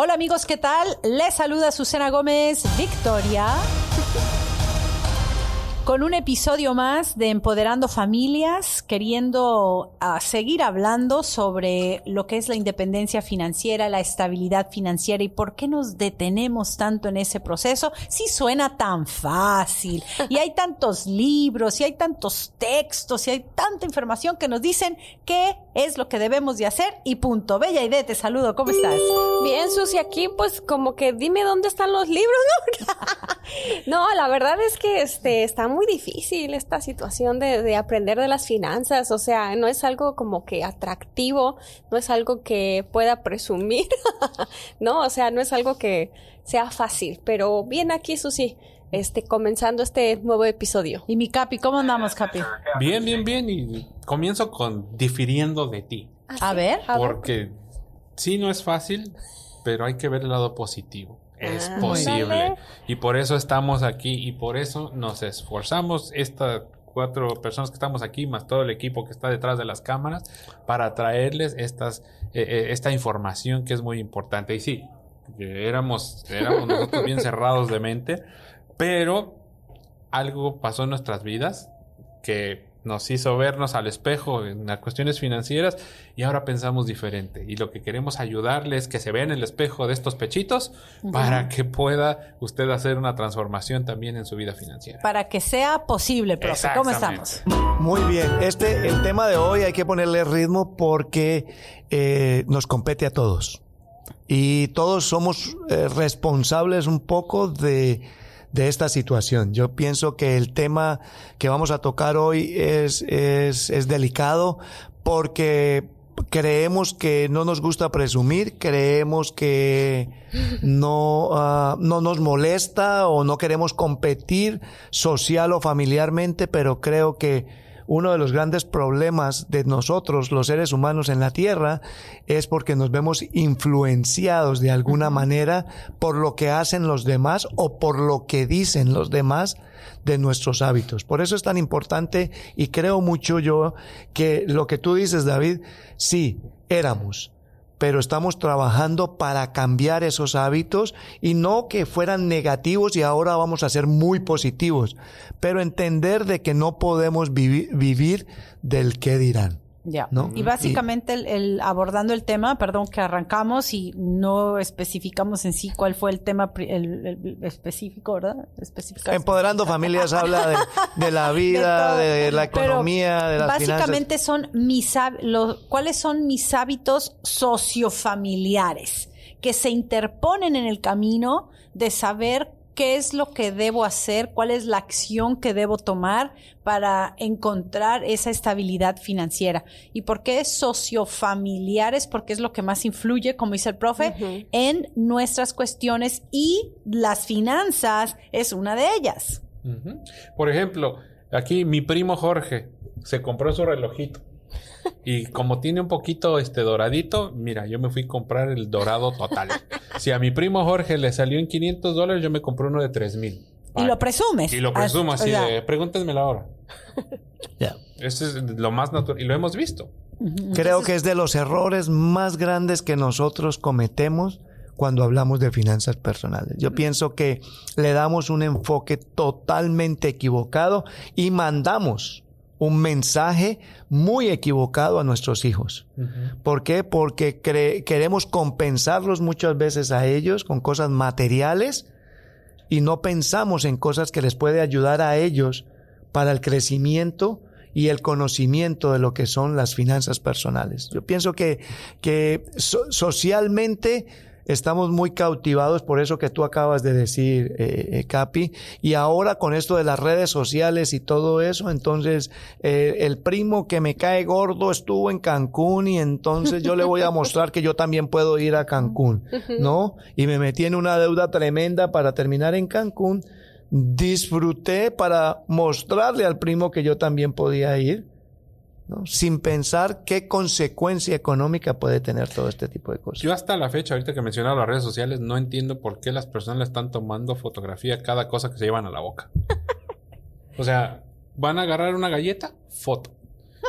Hola amigos, ¿qué tal? Les saluda Susana Gómez Victoria con un episodio más de Empoderando Familias, queriendo uh, seguir hablando sobre lo que es la independencia financiera, la estabilidad financiera y por qué nos detenemos tanto en ese proceso si suena tan fácil y hay tantos libros y hay tantos textos y hay tanta información que nos dicen qué es lo que debemos de hacer y punto. Bella Ide, te saludo, ¿cómo estás? Bien, Susi, aquí pues como que dime dónde están los libros, ¿no? no, la verdad es que este está muy difícil esta situación de, de, aprender de las finanzas. O sea, no es algo como que atractivo, no es algo que pueda presumir, ¿no? O sea, no es algo que sea fácil. Pero bien aquí, Susi, este, comenzando este nuevo episodio. Y mi Capi, ¿cómo andamos, Capi? Bien, bien, bien. Y comienzo con difiriendo de ti. A ver. Porque sí, no es fácil, pero hay que ver el lado positivo es ah, posible. Y por eso estamos aquí y por eso nos esforzamos, estas cuatro personas que estamos aquí, más todo el equipo que está detrás de las cámaras, para traerles estas, eh, esta información que es muy importante. Y sí, éramos, éramos nosotros bien cerrados de mente, pero algo pasó en nuestras vidas que nos hizo vernos al espejo en las cuestiones financieras y ahora pensamos diferente. Y lo que queremos ayudarles es que se vean en el espejo de estos pechitos para que pueda usted hacer una transformación también en su vida financiera. Para que sea posible, profe. ¿Cómo estamos? Muy bien. Este, el tema de hoy hay que ponerle ritmo porque eh, nos compete a todos. Y todos somos eh, responsables un poco de de esta situación. Yo pienso que el tema que vamos a tocar hoy es, es, es delicado porque creemos que no nos gusta presumir, creemos que no, uh, no nos molesta o no queremos competir social o familiarmente, pero creo que uno de los grandes problemas de nosotros, los seres humanos en la Tierra, es porque nos vemos influenciados de alguna manera por lo que hacen los demás o por lo que dicen los demás de nuestros hábitos. Por eso es tan importante y creo mucho yo que lo que tú dices, David, sí, éramos, pero estamos trabajando para cambiar esos hábitos y no que fueran negativos y ahora vamos a ser muy positivos, pero entender de que no podemos vivir del qué dirán. Ya. Y básicamente el, abordando el tema, perdón que arrancamos y no especificamos en sí cuál fue el tema el, específico, ¿verdad? Empoderando familias habla de, la vida, de, la economía, de las básicamente son mis los, cuáles son mis hábitos sociofamiliares que se interponen en el camino de saber qué es lo que debo hacer, cuál es la acción que debo tomar para encontrar esa estabilidad financiera. ¿Y por qué sociofamiliares? Porque es lo que más influye, como dice el profe, en nuestras cuestiones y las finanzas es una de ellas. Por ejemplo, aquí mi primo Jorge se compró su relojito. Y como tiene un poquito este doradito, mira, yo me fui a comprar el dorado total. Si a mi primo Jorge le salió en 500 dólares, yo me compré uno de 3 mil. Y lo presumes. Y lo presumo así de, pregúntenmelo ahora. Ya. Eso es lo más natural. Y lo hemos visto. Creo que es de los errores más grandes que nosotros cometemos cuando hablamos de finanzas personales. Yo pienso que le damos un enfoque totalmente equivocado y mandamos un mensaje muy equivocado a nuestros hijos. ¿Por qué? Porque queremos compensarlos muchas veces a ellos con cosas materiales y no pensamos en cosas que les puede ayudar a ellos para el crecimiento y el conocimiento de lo que son las finanzas personales. Yo pienso que, que socialmente estamos muy cautivados por eso que tú acabas de decir, eh, eh, Capi, y ahora con esto de las redes sociales y todo eso, entonces eh, el primo que me cae gordo estuvo en Cancún y entonces yo le voy a mostrar que yo también puedo ir a Cancún, ¿no? Y me metí en una deuda tremenda para terminar en Cancún. Disfruté para mostrarle al primo que yo también podía ir sin pensar qué consecuencia económica puede tener todo este tipo de cosas. Yo hasta la fecha, ahorita que mencionaba las redes sociales, no entiendo por qué las personas le están tomando fotografía cada cosa que se llevan a la boca. o sea, van a agarrar una galleta, foto.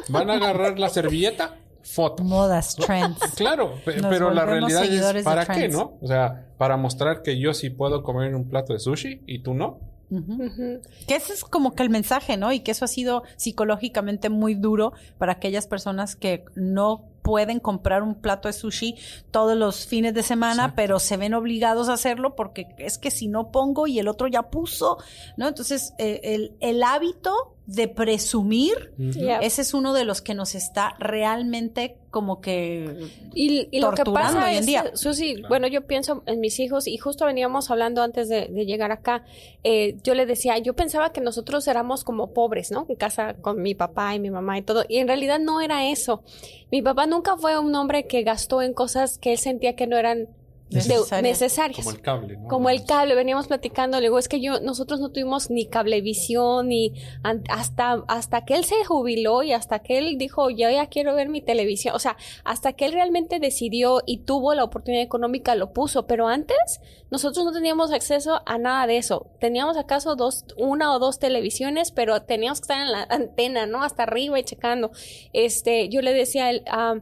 Van a agarrar la servilleta, foto. Modas, trends. Claro, Nos pero la realidad es ¿para qué, no? O sea, para mostrar que yo sí puedo comer un plato de sushi y tú no. Que ese es como que el mensaje, ¿no? Y que eso ha sido psicológicamente muy duro para aquellas personas que no pueden comprar un plato de sushi todos los fines de semana, Exacto. pero se ven obligados a hacerlo porque es que si no pongo y el otro ya puso, ¿no? Entonces, eh, el, el hábito de presumir, Yeah. ese es uno de los que nos está realmente como que... Y, y lo que torturando pasa hoy en es, día. Susi, bueno, yo pienso en mis hijos y justo veníamos hablando antes de, de llegar acá, eh, yo le decía, yo pensaba que nosotros éramos como pobres, ¿no? En casa con mi papá y mi mamá y todo, y en realidad no era eso. Mi papá nunca fue un hombre que gastó en cosas que él sentía que no eran Necesarias. necesarias. Como el cable, ¿no? Como el cable, veníamos platicando, le digo, es que yo, nosotros no tuvimos ni cablevisión, ni hasta, hasta que él se jubiló y hasta que él dijo, yo ya quiero ver mi televisión, o sea, hasta que él realmente decidió y tuvo la oportunidad económica, lo puso, pero antes nosotros no teníamos acceso a nada de eso. Teníamos acaso dos, una o dos televisiones, pero teníamos que estar en la antena, ¿no? Hasta arriba y checando. Este, yo le decía a él, ah,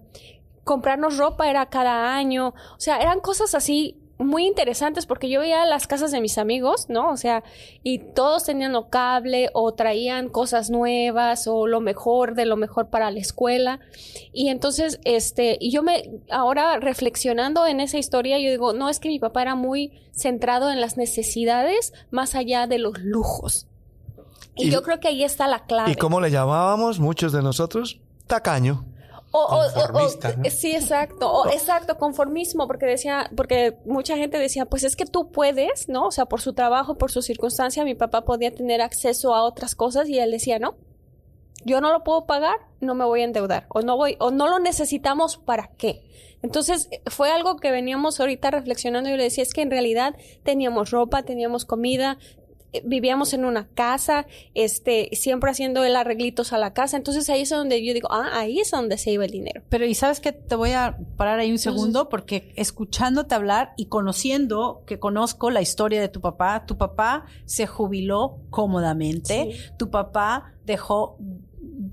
comprarnos ropa era cada año, o sea, eran cosas así muy interesantes porque yo veía las casas de mis amigos, ¿no? O sea, y todos tenían o cable o traían cosas nuevas o lo mejor de lo mejor para la escuela. Y entonces, este, y yo me, ahora reflexionando en esa historia, yo digo, no, es que mi papá era muy centrado en las necesidades más allá de los lujos. Y, Y- yo creo que ahí está la clave. ¿Y cómo le llamábamos muchos de nosotros? Tacaño. O, o- o- o- Conformista, ¿no? sí, exacto, o, exacto, conformismo, porque decía, porque mucha gente decía, pues es que tú puedes, ¿no? O sea, por su trabajo, por su circunstancia, mi papá podía tener acceso a otras cosas y él decía, no, yo no lo puedo pagar, no me voy a endeudar, o no voy, o no lo necesitamos, ¿para qué? Entonces, fue algo que veníamos ahorita reflexionando y yo le decía, es que en realidad teníamos ropa, teníamos comida, vivíamos en una casa, este, siempre haciendo el arreglitos a la casa. Entonces ahí es donde yo digo, ah, ahí es donde se iba el dinero. Pero y sabes que te voy a parar ahí un segundo porque escuchándote hablar y conociendo que conozco la historia de tu papá, tu papá se jubiló cómodamente, Sí. tu papá dejó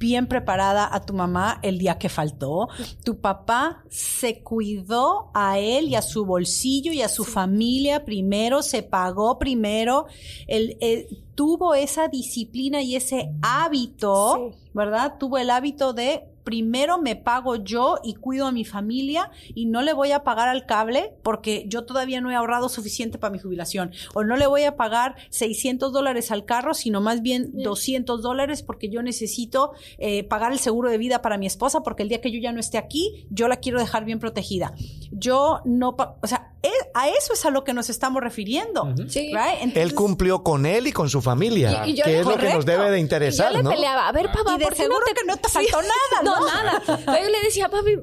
bien preparada a tu mamá el día que faltó, tu papá se cuidó a él y a su bolsillo y a su familia primero, se pagó primero, él, él tuvo esa disciplina y ese hábito, Sí. ¿verdad? Tuvo el hábito de primero me pago yo y cuido a mi familia y no le voy a pagar al cable porque yo todavía no he ahorrado suficiente para mi jubilación. O no le voy a pagar 600 dólares al carro, sino más bien 200 dólares porque yo necesito eh, pagar el seguro de vida para mi esposa porque el día que yo ya no esté aquí, yo la quiero dejar bien protegida. Yo no, o sea, a eso es a lo que nos estamos refiriendo. Sí. right? Él cumplió con él y con su familia, Y- y yo que le- es lo que nos debe de Y interesar, yo le ¿no? peleaba, a ver, papá, Y de ¿por qué no te... que no te faltó nada, No, ¿no? nada. Pero yo le decía, papi,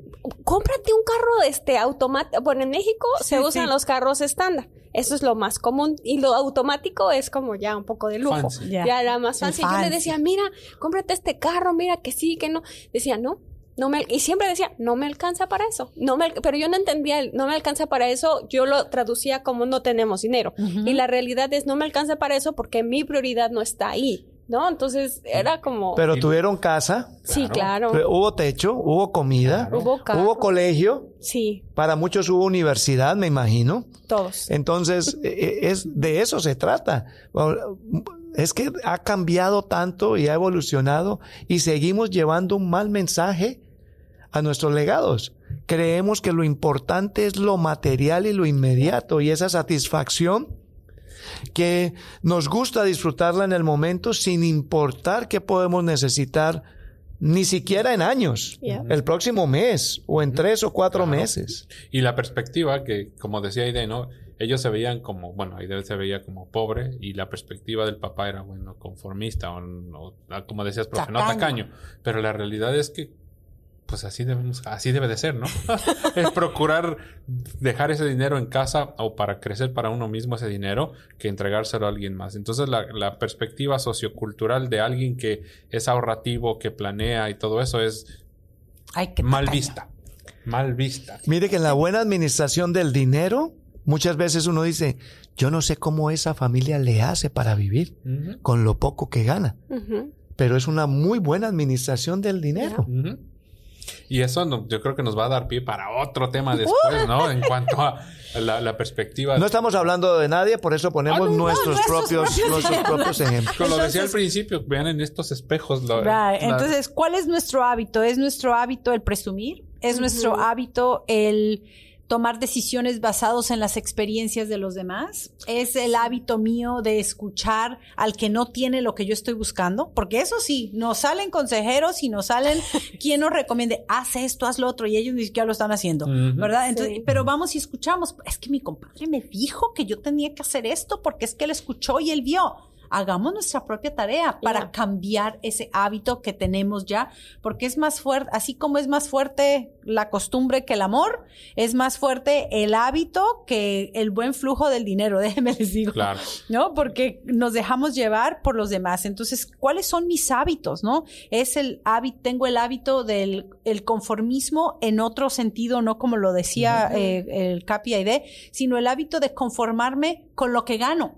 cómprate un carro este automático. Bueno, en México se usan sí. los carros estándar. Eso es lo más común. Y lo automático es como ya un poco de lujo. Fancy. Ya. Era más fácil. Yo le decía, mira, cómprate este carro, mira que sí, que no. Decía, no. No me, y siempre decía, no me alcanza para eso. No me, pero yo no entendía el no me alcanza para eso. Yo lo traducía como no tenemos dinero. Y la realidad es no me alcanza para eso porque mi prioridad no está ahí. ¿No? Entonces era como. Pero tuvieron casa, sí, claro. pero hubo techo, hubo comida, Claro. Hubo carro. hubo colegio, Sí, para muchos hubo universidad, me imagino. todos. Entonces, eh, es de eso se trata. Es que ha cambiado tanto y ha evolucionado y seguimos llevando un mal mensaje a nuestros legados. Creemos que lo importante es lo material y lo inmediato y esa satisfacción que nos gusta disfrutarla en el momento sin importar que podemos necesitar ni siquiera en años, Yeah. el próximo mes o en tres o cuatro Claro. meses. Y la perspectiva que, como decía Aide, ¿no? Ellos se veían como, bueno, Aide se veía como pobre y la perspectiva del papá era, bueno, conformista o, o, como decías, profe, no Tacaño. tacaño. Pero la realidad es que, pues así debemos, así debe de ser, ¿no? es procurar dejar ese dinero en casa o para crecer para uno mismo ese dinero que entregárselo a alguien más. Entonces la, la perspectiva sociocultural de alguien que es ahorrativo, que planea y todo eso es Ay, mal tacaño. vista. Mal vista. Mire que en la buena administración del dinero, muchas veces uno dice, yo no sé cómo esa familia le hace para vivir con lo poco que gana, pero es una muy buena administración del dinero. Ujú. Y eso no- yo creo que nos va a dar pie para otro tema después, ¿no? En cuanto a la, la perspectiva. No estamos hablando de nadie, por eso ponemos Ah, no, no, nuestros, nuestros propios, nuestros propios ejemplos. Como lo decía al principio, vean en estos espejos. lo- Right. la- Entonces, ¿cuál es nuestro hábito? ¿Es nuestro hábito el presumir? ¿Es nuestro hábito el tomar decisiones basados en las experiencias de los demás? ¿Es el hábito mío de escuchar al que no tiene lo que yo estoy buscando? Porque eso sí, nos salen consejeros y nos salen quien nos recomiende, haz esto, haz lo otro, y ellos ni siquiera lo están haciendo. ¿verdad? Entonces, Sí. pero vamos y escuchamos, es que mi compadre me dijo que yo tenía que hacer esto porque es que él escuchó y él vio. Hagamos nuestra propia tarea para cambiar ese hábito que tenemos ya, porque es más fuerte, así como es más fuerte la costumbre que el amor, es más fuerte el hábito que el buen flujo del dinero, déjenme les digo. Claro. ¿no? Porque nos dejamos llevar por los demás. Entonces, ¿cuáles son mis hábitos, no? Es el hábito, tengo el hábito del el conformismo en otro sentido, no como lo decía eh, el Capi Aide, sino el hábito de conformarme con lo que gano.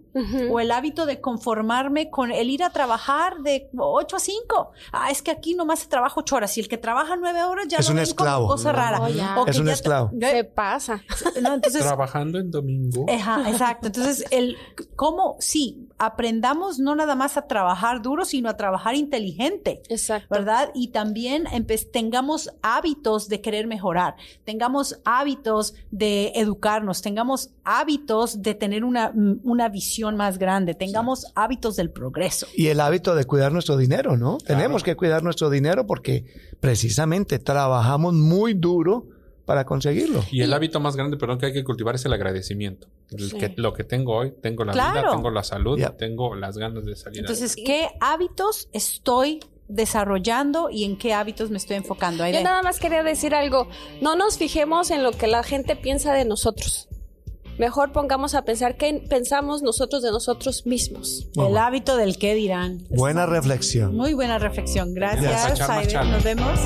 O el hábito de conformarme con el ir a trabajar de 8 a 5. Ah, es que aquí nomás se trabaja 8 horas y el que trabaja 9 horas ya Es un esclavo. Cosa rara. Ya. O Es un ya- esclavo. yo- Se pasa. no, entonces, Trabajando en domingo. Ajá, exacto. Entonces, el cómo sí, aprendamos no nada más a trabajar duro, sino a trabajar inteligente. Exacto. ¿Verdad? Y también tengamos hábitos de querer mejorar, tengamos hábitos de educarnos, tengamos hábitos de tener una, una visión más grande, tengamos hábitos del progreso. Y el hábito de cuidar nuestro dinero, ¿no? Tenemos que cuidar nuestro dinero porque precisamente trabajamos muy duro para conseguirlo. Y el hábito más grande, perdón, que hay que cultivar es el agradecimiento. El Sí. que, lo que tengo hoy, tengo la Claro. vida, tengo la salud, Ya. tengo las ganas de salir. Entonces, ¿qué hábitos estoy desarrollando y en qué hábitos me estoy enfocando? Yo nada más quería decir algo. No nos fijemos en lo que la gente piensa de nosotros. Mejor pongamos a pensar qué pensamos nosotros de nosotros mismos. El hábito del qué dirán. Buena reflexión. Muy buena reflexión. Gracias, chale. Nos vemos.